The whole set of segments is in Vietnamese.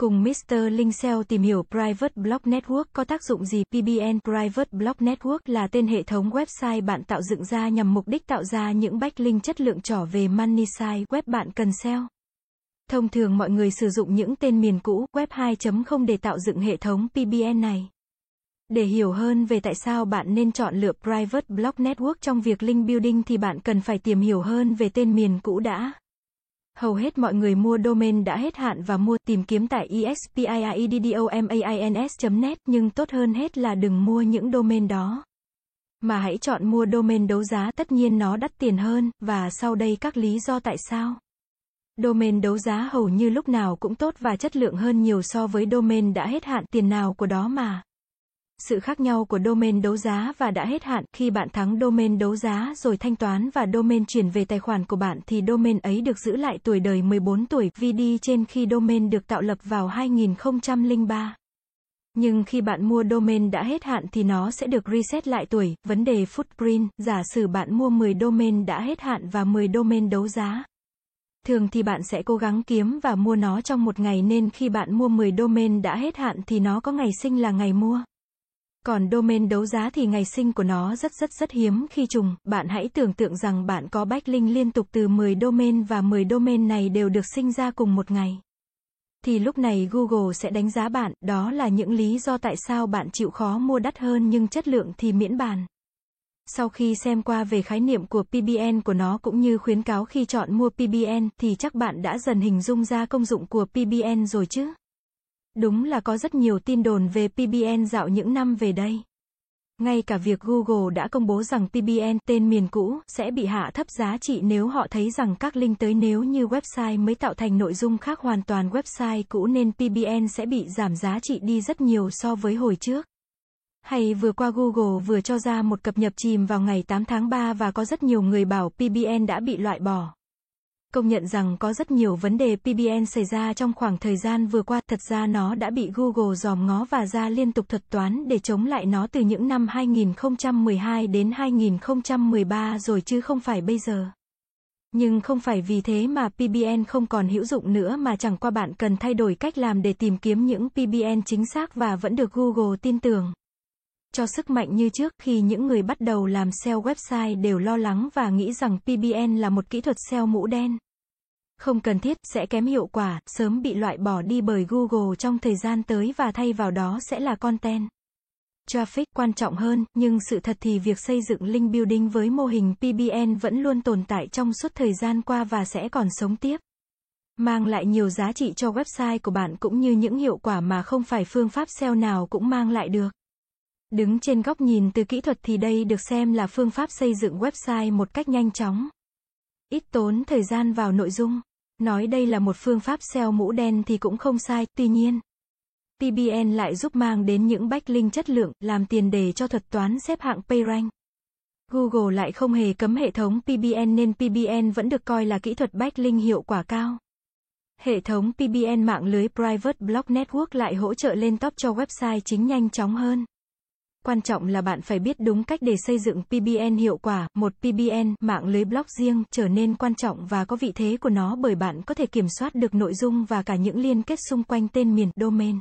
Cùng Mr. Linh tìm hiểu Private Block Network có tác dụng gì? PBN Private Block Network là tên hệ thống website bạn tạo dựng ra nhằm mục đích tạo ra những backlink chất lượng trỏ về money site web bạn cần SEO. Thông thường mọi người sử dụng những tên miền cũ web 2.0 để tạo dựng hệ thống PBN này. Để hiểu hơn về tại sao bạn nên chọn lựa Private Block Network trong việc link building thì bạn cần phải tìm hiểu hơn về tên miền cũ đã. Hầu hết mọi người mua domain đã hết hạn và mua tìm kiếm tại expiredomains.net nhưng tốt hơn hết là đừng mua những domain đó. Mà hãy chọn mua domain đấu giá tất nhiên nó đắt tiền hơn, và sau đây các lý do tại sao. Domain đấu giá hầu như lúc nào cũng tốt và chất lượng hơn nhiều so với domain đã hết hạn tiền nào của đó mà. Sự khác nhau của domain đấu giá và đã hết hạn, khi bạn thắng domain đấu giá rồi thanh toán và domain chuyển về tài khoản của bạn thì domain ấy được giữ lại tuổi đời 14 tuổi VD trên khi domain được tạo lập vào 2003. Nhưng khi bạn mua domain đã hết hạn thì nó sẽ được reset lại tuổi, vấn đề footprint, giả sử bạn mua 10 domain đã hết hạn và 10 domain đấu giá. Thường thì bạn sẽ cố gắng kiếm và mua nó trong một ngày nên khi bạn mua 10 domain đã hết hạn thì nó có ngày sinh là ngày mua. Còn domain đấu giá thì ngày sinh của nó rất rất rất hiếm khi trùng, bạn hãy tưởng tượng rằng bạn có backlink liên tục từ 10 domain và 10 domain này đều được sinh ra cùng một ngày. Thì lúc này Google sẽ đánh giá bạn, đó là những lý do tại sao bạn chịu khó mua đắt hơn nhưng chất lượng thì miễn bàn. Sau khi xem qua về khái niệm của PBN của nó cũng như khuyến cáo khi chọn mua PBN thì chắc bạn đã dần hình dung ra công dụng của PBN rồi chứ. Đúng là có rất nhiều tin đồn về PBN dạo những năm về đây. Ngay cả việc Google đã công bố rằng PBN, tên miền cũ, sẽ bị hạ thấp giá trị nếu họ thấy rằng các link tới nếu như website mới tạo thành nội dung khác hoàn toàn website cũ nên PBN sẽ bị giảm giá trị đi rất nhiều so với hồi trước. Hay vừa qua Google vừa cho ra một cập nhật chìm vào ngày 8 tháng 3 và có rất nhiều người bảo PBN đã bị loại bỏ. Công nhận rằng có rất nhiều vấn đề PBN xảy ra trong khoảng thời gian vừa qua, thật ra nó đã bị Google dòm ngó và ra liên tục thuật toán để chống lại nó từ những năm 2012 đến 2013 rồi chứ không phải bây giờ. Nhưng không phải vì thế mà PBN không còn hữu dụng nữa mà chẳng qua bạn cần thay đổi cách làm để tìm kiếm những PBN chính xác và vẫn được Google tin tưởng cho sức mạnh như trước khi những người bắt đầu làm SEO website đều lo lắng và nghĩ rằng PBN là một kỹ thuật SEO mũ đen. Không cần thiết, sẽ kém hiệu quả, sớm bị loại bỏ đi bởi Google trong thời gian tới và thay vào đó sẽ là content. Traffic quan trọng hơn, nhưng sự thật thì việc xây dựng link building với mô hình PBN vẫn luôn tồn tại trong suốt thời gian qua và sẽ còn sống tiếp. Mang lại nhiều giá trị cho website của bạn cũng như những hiệu quả mà không phải phương pháp SEO nào cũng mang lại được. Đứng trên góc nhìn từ kỹ thuật thì đây được xem là phương pháp xây dựng website một cách nhanh chóng. Ít tốn thời gian vào nội dung. Nói đây là một phương pháp SEO mũ đen thì cũng không sai, tuy nhiên. PBN lại giúp mang đến những backlink chất lượng, làm tiền đề cho thuật toán xếp hạng PageRank. Google lại không hề cấm hệ thống PBN nên PBN vẫn được coi là kỹ thuật backlink hiệu quả cao. Hệ thống PBN mạng lưới Private Block Network lại hỗ trợ lên top cho website chính nhanh chóng hơn. Quan trọng là bạn phải biết đúng cách để xây dựng PBN hiệu quả. Một PBN, mạng lưới blog riêng, trở nên quan trọng và có vị thế của nó bởi bạn có thể kiểm soát được nội dung và cả những liên kết xung quanh tên miền, domain.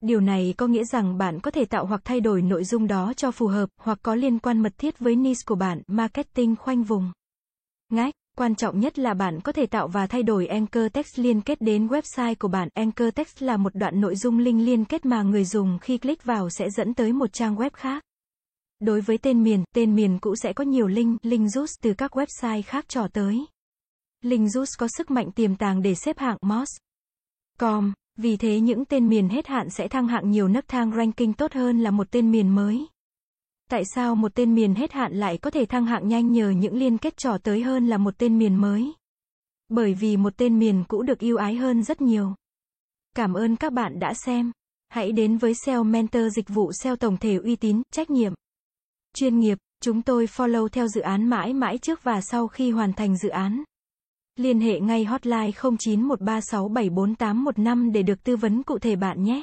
Điều này có nghĩa rằng bạn có thể tạo hoặc thay đổi nội dung đó cho phù hợp, hoặc có liên quan mật thiết với niche của bạn, marketing khoanh vùng. Ngách Quan trọng nhất là bạn có thể tạo và thay đổi anchor text liên kết đến website của bạn. Anchor text là một đoạn nội dung link liên kết mà người dùng khi click vào sẽ dẫn tới một trang web khác. Đối với tên miền, tên miền cũ sẽ có nhiều link, link rút từ các website khác trò tới. Link rút có sức mạnh tiềm tàng để xếp hạng Moz. Com, vì thế những tên miền hết hạn sẽ thăng hạng nhiều nấc thang ranking tốt hơn là một tên miền mới. Tại sao một tên miền hết hạn lại có thể thăng hạng nhanh nhờ những liên kết trò tới hơn là một tên miền mới? Bởi vì một tên miền cũ được yêu ái hơn rất nhiều. Cảm ơn các bạn đã xem. Hãy đến với SEO Mentor dịch vụ SEO tổng thể uy tín, trách nhiệm, chuyên nghiệp. Chúng tôi follow theo dự án mãi mãi trước và sau khi hoàn thành dự án. Liên hệ ngay hotline 0913674815 để được tư vấn cụ thể bạn nhé.